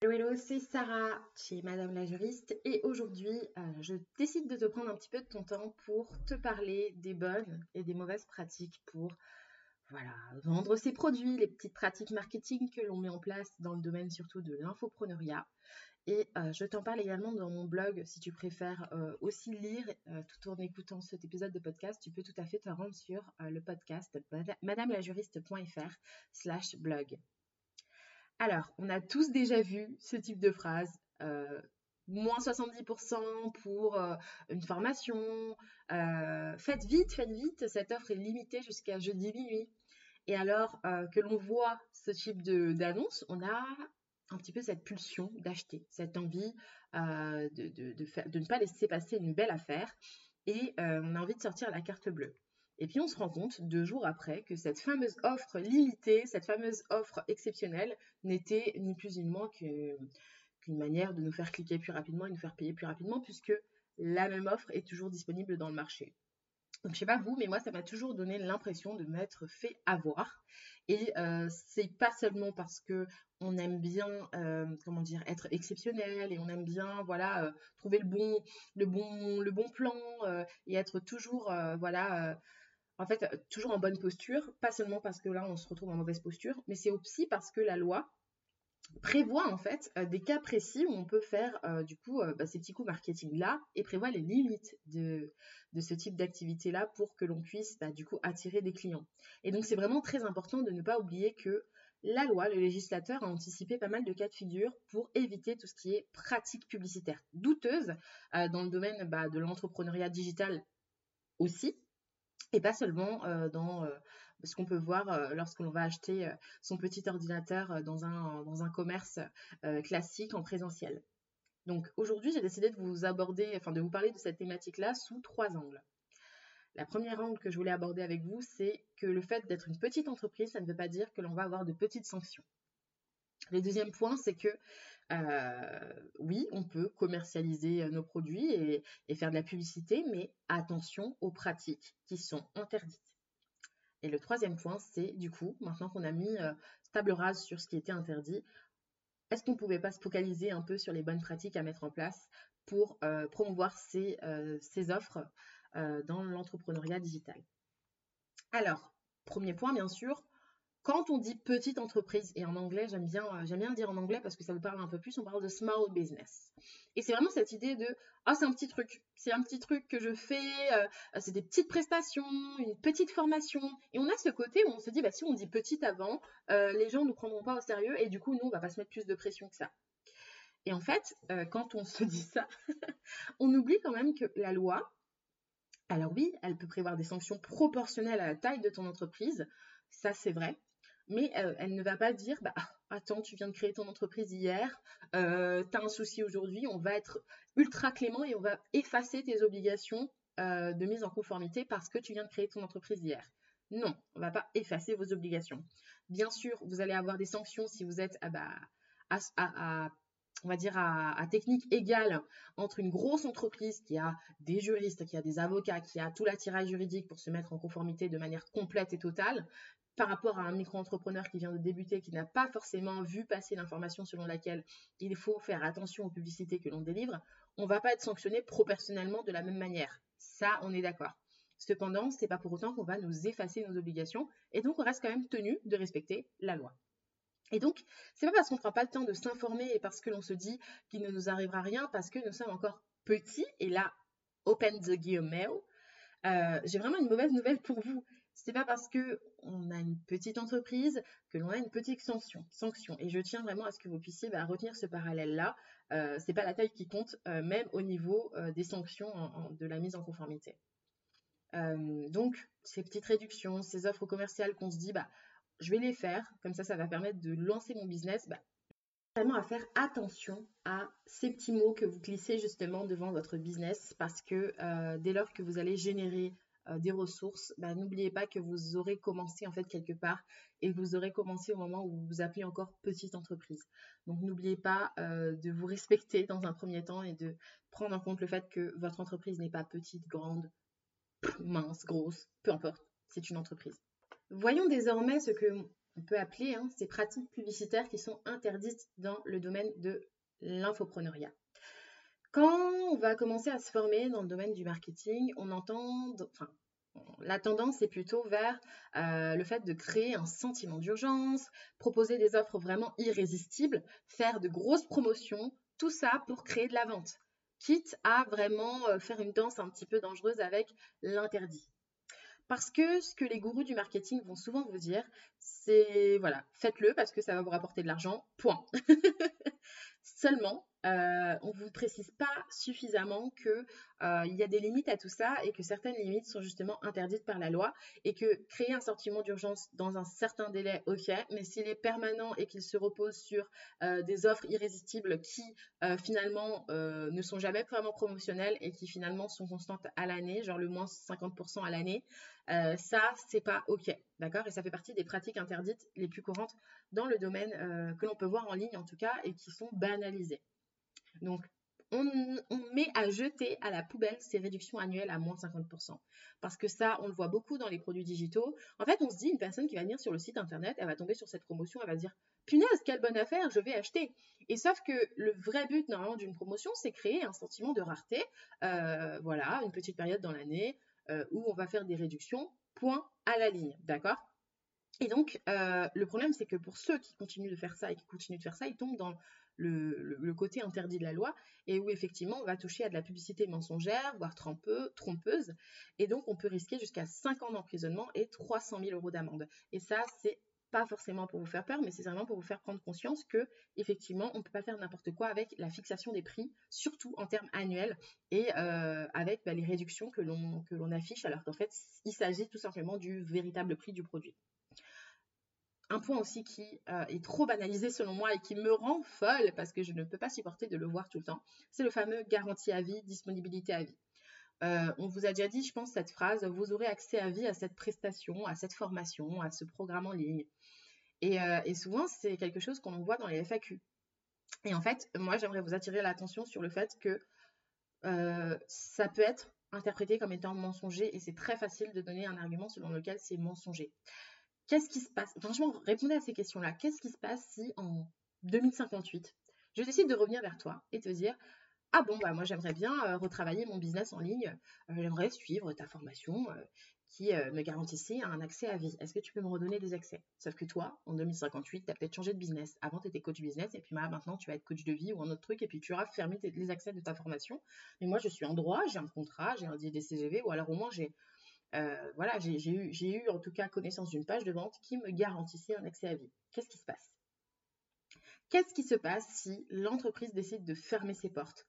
Hello, hello, c'est Sarah chez Madame la juriste et aujourd'hui euh, je décide de te prendre un petit peu de ton temps pour te parler des bonnes et des mauvaises pratiques pour voilà, vendre ses produits, les petites pratiques marketing que l'on met en place dans le domaine surtout de l'infopreneuriat. Et euh, je t'en parle également dans mon blog si tu préfères euh, aussi lire tout en écoutant cet épisode de podcast, tu peux tout à fait te rendre sur le podcast madamelajuriste.fr slash blog. Alors, on a tous déjà vu ce type de phrase. Euh, moins 70% pour euh, une formation. Euh, faites vite, faites vite, cette offre est limitée jusqu'à jeudi minuit. Et alors que l'on voit ce type d'annonce, on a un petit peu cette pulsion d'acheter, cette envie de, de, ne pas laisser passer une belle affaire. Et on a envie de sortir la carte bleue. Et puis on se rend compte deux jours après que cette fameuse offre limitée, cette fameuse offre exceptionnelle n'était ni plus ni moins qu'une manière de nous faire cliquer plus rapidement et nous faire payer plus rapidement puisque la même offre est toujours disponible dans le marché. Donc je sais pas vous, mais moi ça m'a toujours donné l'impression de m'être fait avoir. Et euh, c'est pas seulement parce que on aime bien, euh, comment dire, être exceptionnel et on aime bien, voilà, euh, trouver le bon, le bon, le bon plan et être toujours, voilà en fait, euh, toujours en bonne posture, pas seulement parce que là, on se retrouve en mauvaise posture, mais c'est aussi parce que la loi prévoit en fait euh, des cas précis où on peut faire euh, du coup bah, ces petits coups marketing là et prévoit les limites de, ce type d'activité là pour que l'on puisse bah, du coup attirer des clients. Et donc c'est vraiment très important de ne pas oublier que la loi, le législateur a anticipé pas mal de cas de figure pour éviter tout ce qui est pratique publicitaire douteuse dans le domaine bah, de l'entrepreneuriat digital aussi, et pas seulement euh, dans euh, ce qu'on peut voir euh, lorsque l'on va acheter son petit ordinateur dans un, dans un commerce classique en présentiel. Donc aujourd'hui, j'ai décidé de vous aborder, enfin de vous parler de cette thématique-là sous trois angles. La première angle que je voulais aborder avec vous, c'est que le fait d'être une petite entreprise, ça ne veut pas dire que l'on va avoir de petites sanctions. Le deuxième point, c'est que oui, on peut commercialiser euh, nos produits et, faire de la publicité, mais attention aux pratiques qui sont interdites. Et le troisième point, c'est du coup, maintenant qu'on a mis euh, table rase sur ce qui était interdit, est-ce qu'on ne pouvait pas se focaliser un peu sur les bonnes pratiques à mettre en place pour promouvoir ces offres dans l'entrepreneuriat digital? Alors, premier point, bien sûr, quand on dit petite entreprise, et en anglais, j'aime bien, euh, bien le dire en anglais parce que ça vous parle un peu plus, on parle de small business. Et c'est vraiment cette idée de ah c'est un petit truc, c'est un petit truc que je fais, euh, c'est des petites prestations, une petite formation. Et on a ce côté où on se dit bah si on dit petite avant, euh, les gens ne nous prendront pas au sérieux et du coup nous on va pas se mettre plus de pression que ça. Et en fait, quand on se dit ça, on oublie quand même que la loi, alors oui, elle peut prévoir des sanctions proportionnelles à la taille de ton entreprise, ça c'est vrai mais euh, elle ne va pas dire bah attends tu viens de créer ton entreprise hier euh, tu as un souci aujourd'hui on va être ultra clément et on va effacer tes obligations euh, de mise en conformité parce que tu viens de créer ton entreprise hier. Non on va pas effacer vos obligations. Bien sûr vous allez avoir des sanctions si vous êtes ah bah, à, technique égale entre une grosse entreprise qui a des juristes, qui a des avocats, qui a tout l'attirage juridique pour se mettre en conformité de manière complète et totale, par rapport à un micro-entrepreneur qui vient de débuter, qui n'a pas forcément vu passer l'information selon laquelle il faut faire attention aux publicités que l'on délivre, on ne va pas être sanctionné proportionnellement de la même manière. Ça, on est d'accord. Cependant, ce n'est pas pour autant qu'on va nous effacer nos obligations et donc on reste quand même tenu de respecter la loi. Et donc, c'est pas parce qu'on ne prend pas le temps de s'informer et parce que l'on se dit qu'il ne nous arrivera rien parce que nous sommes encore petits, et là, open the guillemets, euh, j'ai vraiment une mauvaise nouvelle pour vous c'est pas parce que on a une petite entreprise que l'on a une petite sanction. sanction. Et je tiens vraiment à ce que vous puissiez bah, retenir ce parallèle-là. Euh, c'est pas la taille qui compte, euh, même au niveau euh, des sanctions de la mise en conformité. Euh, donc, ces petites réductions, ces offres commerciales qu'on se dit, bah, je vais les faire, comme ça, ça va permettre de lancer mon business. Bah, vraiment à faire attention à ces petits mots que vous glissez justement devant votre business parce que dès lors que vous allez générer euh, des ressources, bah, n'oubliez pas que vous aurez commencé en fait quelque part et vous aurez commencé au moment où vous vous appelez encore petite entreprise. Donc n'oubliez pas euh, de vous respecter dans un premier temps et de prendre en compte le fait que votre entreprise n'est pas petite, grande, mince, grosse, peu importe, c'est une entreprise. Voyons désormais ce que on peut appeler hein, ces pratiques publicitaires qui sont interdites dans le domaine de l'infopreneuriat. Quand on va commencer à se former dans le domaine du marketing, on entend, enfin, la tendance est plutôt vers euh, le fait de créer un sentiment d'urgence, proposer des offres vraiment irrésistibles, faire de grosses promotions, tout ça pour créer de la vente, quitte à vraiment euh, faire une danse un petit peu dangereuse avec l'interdit. Parce que ce que les gourous du marketing vont souvent vous dire, c'est voilà, faites-le parce que ça va vous rapporter de l'argent, point. Seulement, euh, on ne vous précise pas suffisamment qu'il euh, y a des limites à tout ça et que certaines limites sont justement interdites par la loi et que créer un sentiment d'urgence dans un certain délai, ok, mais s'il est permanent et qu'il se repose sur euh, des offres irrésistibles qui finalement ne sont jamais vraiment promotionnelles et qui finalement sont constantes à l'année, genre le moins 50% à l'année, ça c'est pas ok, d'accord? Et ça fait partie des pratiques interdites les plus courantes dans le domaine que l'on peut voir en ligne en tout cas et qui sont banalisées. Donc, on, met à jeter à la poubelle ces réductions annuelles à moins 50%. Parce que ça, on le voit beaucoup dans les produits digitaux. En fait, on se dit, une personne qui va venir sur le site internet, elle va tomber sur cette promotion, elle va dire, punaise, quelle bonne affaire, je vais acheter. Et sauf que le vrai but, normalement, d'une promotion, c'est créer un sentiment de rareté. Euh, voilà, une petite période dans l'année euh, où on va faire des réductions, point à la ligne. D'accord? Et donc, euh, le problème, c'est que pour ceux qui continuent de faire ça et qui continuent de faire ça, ils tombent dans le, côté interdit de la loi et où effectivement on va toucher à de la publicité mensongère, voire trompeuse. Et donc, on peut risquer jusqu'à 5 ans d'emprisonnement et 300 000 euros d'amende. Et ça, c'est pas forcément pour vous faire peur, mais c'est vraiment pour vous faire prendre conscience que effectivement, on ne peut pas faire n'importe quoi avec la fixation des prix, surtout en termes annuels et euh, avec bah, les réductions que l'on affiche, alors qu'en fait, il s'agit tout simplement du véritable prix du produit un point aussi qui euh, est trop banalisé selon moi et qui me rend folle parce que je ne peux pas supporter de le voir tout le temps, c'est le fameux garantie à vie, disponibilité à vie. Euh, on vous a déjà dit, je pense, cette phrase, vous aurez accès à vie à cette prestation, à cette formation, à ce programme en ligne. Et, euh, et souvent, c'est quelque chose qu'on voit dans les FAQ. Et en fait, moi, j'aimerais vous attirer l'attention sur le fait que ça peut être interprété comme étant mensonger et c'est très facile de donner un argument selon lequel c'est mensonger. Qu'est-ce qui se passe? Franchement, répondez à ces questions-là. Qu'est-ce qui se passe si en 2058, je décide de revenir vers toi et te dire Ah bon, bah moi j'aimerais bien euh, retravailler mon business en ligne, euh, j'aimerais suivre ta formation euh, qui me garantissait un accès à vie. Est-ce que tu peux me redonner des accès? Sauf que toi, en 2058, tu as peut-être changé de business. Avant, tu étais coach business et puis bah, maintenant, tu vas être coach de vie ou un autre truc et puis tu auras fermé les accès de ta formation. Mais moi, je suis en droit, j'ai un contrat, j'ai un DCGV ou alors au moins j'ai euh, voilà, j'ai eu, en tout cas connaissance d'une page de vente qui me garantissait un accès à vie. Qu'est-ce qui se passe? Qu'est-ce qui se passe si l'entreprise décide de fermer ses portes,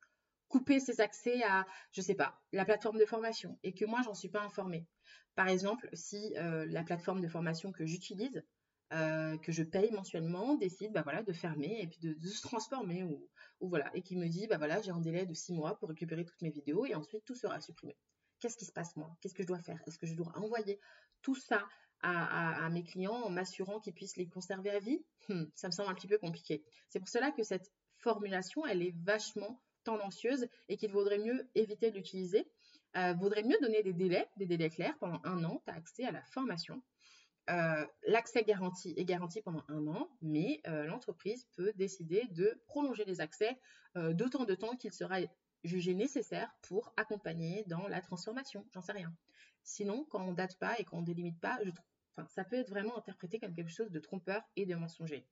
couper ses accès à, je sais pas, la plateforme de formation et que moi j'en suis pas informée? Par exemple, si euh, la plateforme de formation que j'utilise, euh, que je paye mensuellement, décide bah de fermer et puis de, se transformer ou, ou, voilà, et qui me dit bah voilà, j'ai un délai de six mois pour récupérer toutes mes vidéos et ensuite tout sera supprimé qu'est-ce qui se passe moi? Qu'est-ce que je dois faire? Est-ce que je dois envoyer tout ça à, mes clients en m'assurant qu'ils puissent les conserver à vie? Hmm, Ça me semble un petit peu compliqué. C'est pour cela que cette formulation, elle est vachement tendancieuse et qu'il vaudrait mieux éviter de l'utiliser. Euh, vaudrait mieux donner des délais, des délais clairs. Pendant un an, tu as accès à la formation. Euh, l'accès garanti est garanti pendant un an, mais euh, l'entreprise peut décider de prolonger les accès d'autant de temps qu'il sera jugé nécessaire pour accompagner dans la transformation, j'en sais rien. Sinon, quand on date pas et qu'on délimite pas, ça peut être vraiment interprété comme quelque chose de trompeur et de mensonger.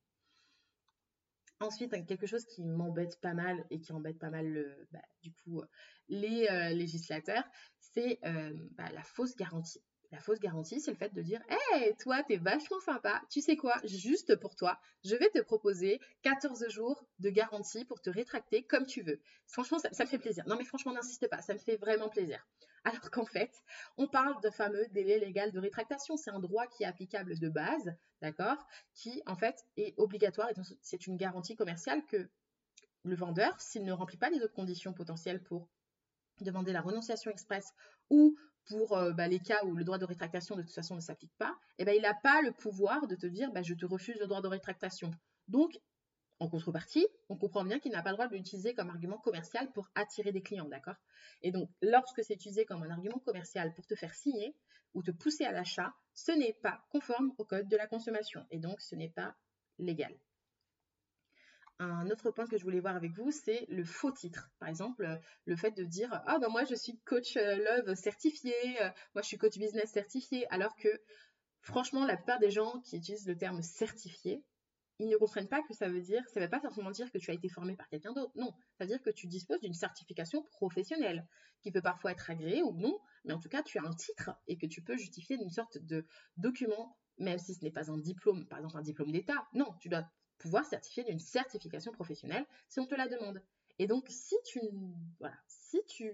Ensuite, quelque chose qui m'embête pas mal et qui embête pas mal bah, du coup les euh, législateurs, c'est euh, bah, la fausse garantie. La fausse garantie, c'est le fait de dire Hé, toi, t'es vachement sympa. Tu sais quoi? Juste pour toi, je vais te proposer 14 jours de garantie pour te rétracter comme tu veux. Franchement, ça, me fait plaisir. Non, mais franchement, n'insiste pas, ça me fait vraiment plaisir. Alors qu'en fait, on parle de fameux délai légal de rétractation. C'est un droit qui est applicable de base, d'accord? Qui, en fait, est obligatoire. C'est une garantie commerciale que le vendeur, s'il ne remplit pas les autres conditions potentielles pour demander la renonciation express ou pour euh, bah, les cas où le droit de rétractation de toute façon ne s'applique pas, eh ben, il n'a pas le pouvoir de te dire bah, je te refuse le droit de rétractation. Donc, En contrepartie, on comprend bien qu'il n'a pas le droit de l'utiliser comme argument commercial pour attirer des clients, d'accord? Et donc, lorsque c'est utilisé comme un argument commercial pour te faire signer ou te pousser à l'achat, ce n'est pas conforme au code de la consommation et donc ce n'est pas légal. Un autre point que je voulais voir avec vous, c'est le faux titre. Par exemple, le fait de dire Ah, ben moi je suis coach euh, love certifié, euh, moi je suis coach business certifié, alors que franchement, la plupart des gens qui utilisent le terme certifié ils ne comprennent pas que ça veut dire, ça ne veut pas forcément dire que tu as été formé par quelqu'un d'autre. Non, ça veut dire que tu disposes d'une certification professionnelle qui peut parfois être agréée ou non, mais en tout cas, tu as un titre et que tu peux justifier d'une sorte de document, même si ce n'est pas un diplôme, par exemple un diplôme d'État. Non, tu dois pouvoir certifier d'une certification professionnelle si on te la demande. Et donc, si tu, voilà,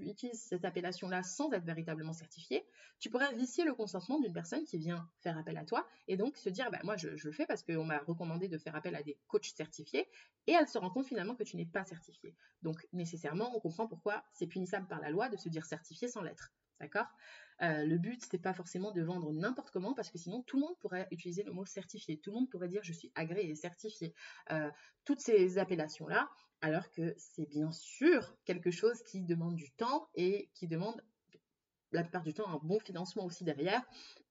utilises cette appellation-là sans être véritablement certifié, tu pourrais vicier le consentement d'une personne qui vient faire appel à toi et donc se dire, bah, moi, je, le fais parce qu'on m'a recommandé de faire appel à des coachs certifiés et elle se rend compte finalement que tu n'es pas certifié. Donc, nécessairement, on comprend pourquoi c'est punissable par la loi de se dire certifié sans l'être. D'accord? Euh, le but, c'est pas forcément de vendre n'importe comment parce que sinon tout le monde pourrait utiliser le mot certifié. Tout le monde pourrait dire je suis agréé et certifié. Euh, toutes ces appellations-là, alors que c'est bien sûr quelque chose qui demande du temps et qui demande la plupart du temps un bon financement aussi derrière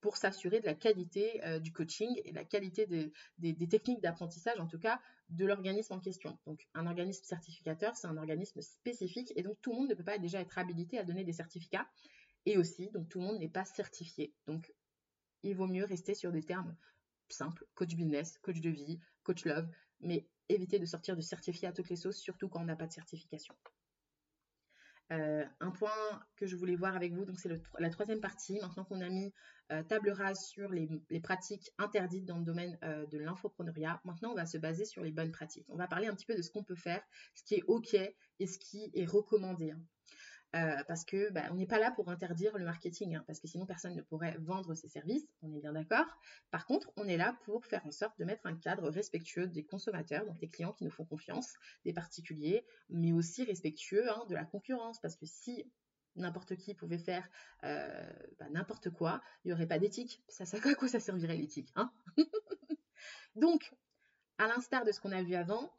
pour s'assurer de la qualité euh, du coaching et la qualité des, techniques d'apprentissage, en tout cas de l'organisme en question. Donc un organisme certificateur, c'est un organisme spécifique et donc tout le monde ne peut pas déjà être habilité à donner des certificats et aussi, donc tout le monde n'est pas certifié. Donc il vaut mieux rester sur des termes simples, coach business, coach de vie, coach love, mais éviter de sortir de certifié à toutes les sauces, surtout quand on n'a pas de certification. Euh, un point que je voulais voir avec vous, donc c'est la troisième partie. Maintenant qu'on a mis euh, table rase sur les, pratiques interdites dans le domaine euh, de l'infopreneuriat, maintenant on va se baser sur les bonnes pratiques. On va parler un petit peu de ce qu'on peut faire, ce qui est OK et ce qui est recommandé. Euh, parce que bah, on n'est pas là pour interdire le marketing, hein, parce que sinon personne ne pourrait vendre ses services, on est bien d'accord. Par contre, on est là pour faire en sorte de mettre un cadre respectueux des consommateurs, donc des clients qui nous font confiance, des particuliers, mais aussi respectueux hein, de la concurrence, parce que si n'importe qui pouvait faire euh, bah, n'importe quoi, il n'y aurait pas d'éthique. Ça, ça, à quoi ça servirait l'éthique hein? Donc, à l'instar de ce qu'on a vu avant,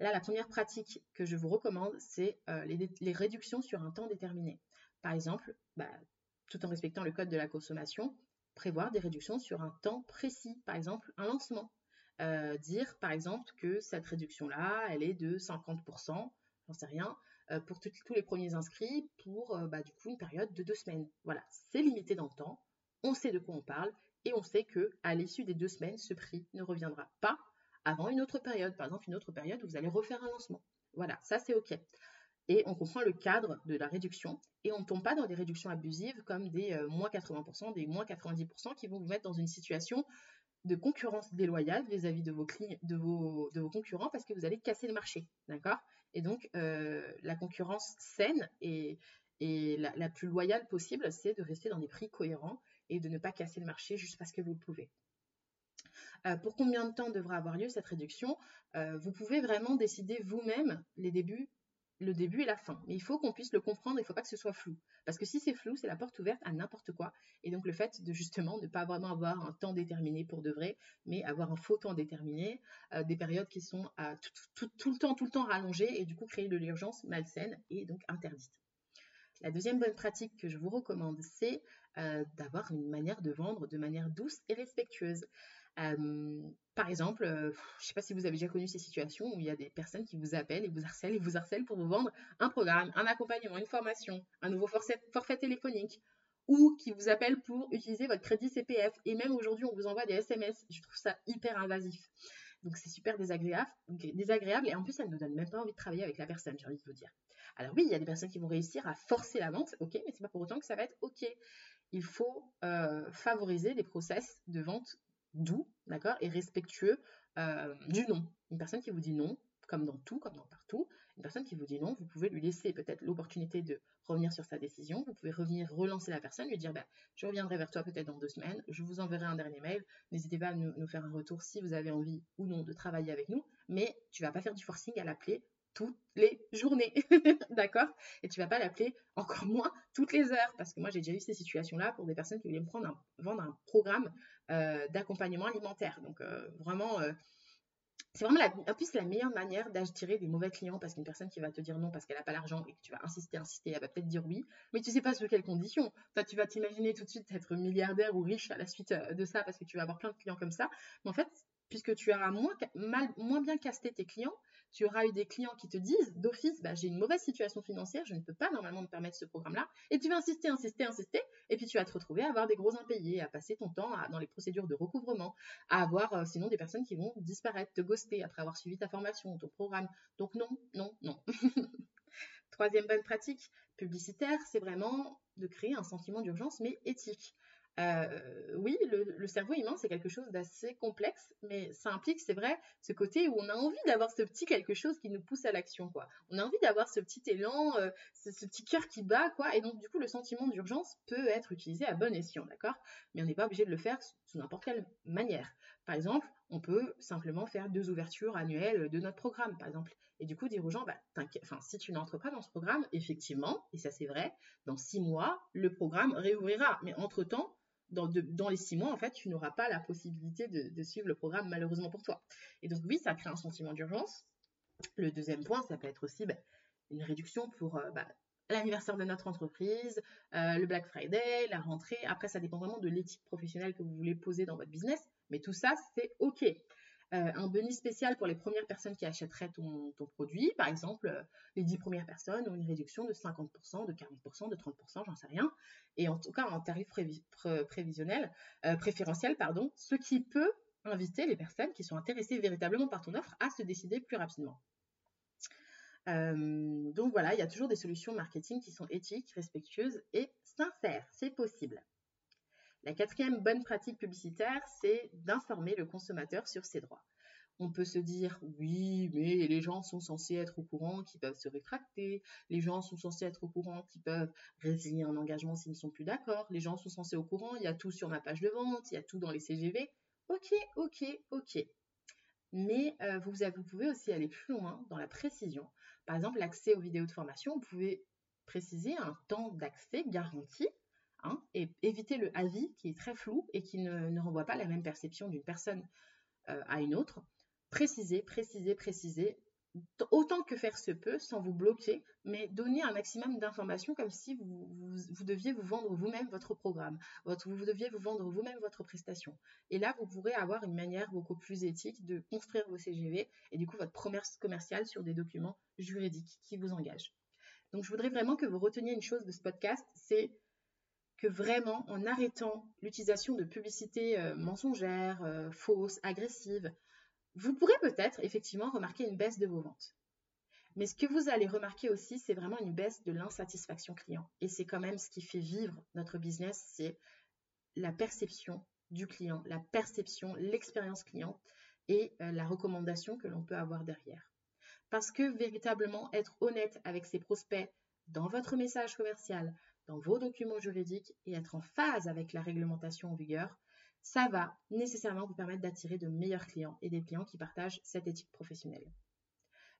Là, la première pratique que je vous recommande, c'est euh, les, réductions sur un temps déterminé. Par exemple, bah, tout en respectant le code de la consommation, prévoir des réductions sur un temps précis. Par exemple, un lancement. Euh, dire, par exemple, que cette réduction-là, elle est de 50%, j'en sais rien, euh, pour tous les premiers inscrits pour bah, du coup une période de deux semaines. Voilà, c'est limité dans le temps, on sait de quoi on parle et on sait que à l'issue des deux semaines, ce prix ne reviendra pas avant une autre période. Par exemple, une autre période où vous allez refaire un lancement. Voilà, ça c'est OK. Et on comprend le cadre de la réduction et on ne tombe pas dans des réductions abusives comme des euh, moins 80%, des moins 90% qui vont vous mettre dans une situation de concurrence déloyale vis-à-vis de vos, de, vos, de vos concurrents parce que vous allez casser le marché. D'accord? Et donc, euh, la concurrence saine et, la plus loyale possible, c'est de rester dans des prix cohérents et de ne pas casser le marché juste parce que vous le pouvez. Euh, pour combien de temps devra avoir lieu cette réduction euh, Vous pouvez vraiment décider vous-même les débuts le début et la fin. Mais il faut qu'on puisse le comprendre, il ne faut pas que ce soit flou. Parce que si c'est flou, c'est la porte ouverte à n'importe quoi. Et donc le fait de justement ne pas vraiment avoir un temps déterminé pour de vrai, mais avoir un faux temps déterminé, euh, des périodes qui sont tout, le temps, tout le temps rallongées, et du coup créer de l'urgence malsaine et donc interdite. La deuxième bonne pratique que je vous recommande, c'est d'avoir une manière de vendre de manière douce et respectueuse par exemple, je ne sais pas si vous avez déjà connu ces situations où il y a des personnes qui vous appellent et vous harcèlent et vous harcèlent pour vous vendre un programme, un accompagnement, une formation, un nouveau forfait, téléphonique ou qui vous appellent pour utiliser votre crédit CPF. Et même aujourd'hui, on vous envoie des SMS. Je trouve ça hyper invasif. Donc c'est super désagréable, désagréable et en plus ça ne nous donne même pas envie de travailler avec la personne, j'ai envie de vous dire. Alors oui, il y a des personnes qui vont réussir à forcer la vente, ok, mais c'est pas pour autant que ça va être ok. Il faut favoriser des process de vente doux, d'accord, et respectueux euh, du non. Une personne qui vous dit non, comme dans tout, comme dans partout, une personne qui vous dit non, vous pouvez lui laisser peut-être l'opportunité de revenir sur sa décision, vous pouvez revenir relancer la personne, lui dire bah, je reviendrai vers toi peut-être dans deux semaines, je vous enverrai un dernier mail, n'hésitez pas à nous, faire un retour si vous avez envie ou non de travailler avec nous, mais tu vas pas faire du forcing à l'appeler toutes les journées, d'accord? Et tu vas pas l'appeler encore moins toutes les heures, parce que moi j'ai déjà eu ces situations-là pour des personnes qui voulaient me vendre un programme euh, d'accompagnement alimentaire. Donc euh, vraiment, euh, c'est vraiment la, en plus la meilleure manière d'attirer des mauvais clients parce qu'une personne qui va te dire non parce qu'elle n'a pas l'argent et que tu vas insister, insister, elle va peut-être dire oui, mais tu sais pas sous quelles conditions. Tu vas t'imaginer tout de suite être milliardaire ou riche à la suite de ça parce que tu vas avoir plein de clients comme ça. Mais en fait, puisque tu auras moins, mal, moins bien casté tes clients, tu auras eu des clients qui te disent d'office, bah, j'ai une mauvaise situation financière, je ne peux pas normalement me permettre ce programme-là, et tu vas insister, insister, insister, et puis tu vas te retrouver à avoir des gros impayés, à passer ton temps dans les procédures de recouvrement, à avoir euh, sinon des personnes qui vont disparaître, te ghoster après avoir suivi ta formation, ton programme. Donc non, non, non. Troisième bonne pratique publicitaire, c'est vraiment de créer un sentiment d'urgence, mais éthique. Euh, oui, le, cerveau humain, c'est quelque chose d'assez complexe, mais ça implique, c'est vrai, ce côté où on a envie d'avoir ce petit quelque chose qui nous pousse à l'action, quoi. On a envie d'avoir ce petit élan, euh, ce, petit cœur qui bat, quoi. Et donc, du coup, le sentiment d'urgence peut être utilisé à bon escient, d'accord? Mais on n'est pas obligé de le faire sous n'importe quelle manière. Par exemple, on peut simplement faire deux ouvertures annuelles de notre programme, par exemple. Et du coup, dire aux gens, bah, enfin, si tu n'entres pas dans ce programme, effectivement, et ça c'est vrai, dans six mois, le programme réouvrira. Mais entre-temps, dans, les six mois, en fait, tu n'auras pas la possibilité de, suivre le programme malheureusement pour toi. Et donc oui, ça crée un sentiment d'urgence. Le deuxième point, ça peut être aussi bah, une réduction pour euh, bah, l'anniversaire de notre entreprise, euh, le Black Friday, la rentrée. Après, ça dépend vraiment de l'éthique professionnelle que vous voulez poser dans votre business. Mais tout ça, c'est OK. Euh, un bonus spécial pour les premières personnes qui achèteraient ton, produit, par exemple euh, les 10 premières personnes ont une réduction de 50%, de 40%, de 30%, j'en sais rien, et en tout cas en tarif prévisionnel, euh, préférentiel, pardon, ce qui peut inviter les personnes qui sont intéressées véritablement par ton offre à se décider plus rapidement. donc voilà, il y a toujours des solutions marketing qui sont éthiques, respectueuses et sincères. C'est possible. La quatrième bonne pratique publicitaire, c'est d'informer le consommateur sur ses droits. On peut se dire oui, mais les gens sont censés être au courant qu'ils peuvent se rétracter, les gens sont censés être au courant qu'ils peuvent résilier un engagement s'ils ne sont plus d'accord, les gens sont censés au courant, il y a tout sur ma page de vente, il y a tout dans les CGV. Ok, ok, ok. Mais euh, vous, vous pouvez aussi aller plus loin dans la précision. Par exemple, l'accès aux vidéos de formation, vous pouvez préciser un temps d'accès garanti Hein, et éviter le avis qui est très flou et qui ne, renvoie pas la même perception d'une personne euh, à une autre. Préciser, préciser, préciser, autant que faire se peut, sans vous bloquer, mais donner un maximum d'informations comme si vous, deviez vous vendre vous-même votre programme, votre, vous deviez vous vendre vous-même votre prestation. Et là, vous pourrez avoir une manière beaucoup plus éthique de construire vos CGV et du coup votre promesse commerciale sur des documents juridiques qui vous engagent. Donc, je voudrais vraiment que vous reteniez une chose de ce podcast, c'est que vraiment, en arrêtant l'utilisation de publicités euh, mensongères, euh, fausses, agressives, vous pourrez peut-être effectivement remarquer une baisse de vos ventes. Mais ce que vous allez remarquer aussi, c'est vraiment une baisse de l'insatisfaction client. Et c'est quand même ce qui fait vivre notre business, c'est la perception du client, la perception, l'expérience client et euh, la recommandation que l'on peut avoir derrière. Parce que véritablement être honnête avec ses prospects dans votre message commercial, dans vos documents juridiques et être en phase avec la réglementation en vigueur, ça va nécessairement vous permettre d'attirer de meilleurs clients et des clients qui partagent cette éthique professionnelle.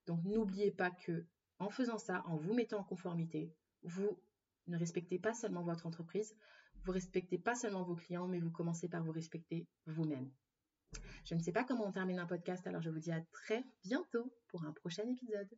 Donc n'oubliez pas que en faisant ça, en vous mettant en conformité, vous ne respectez pas seulement votre entreprise, vous respectez pas seulement vos clients, mais vous commencez par vous respecter vous-même. Je ne sais pas comment on termine un podcast, alors je vous dis à très bientôt pour un prochain épisode.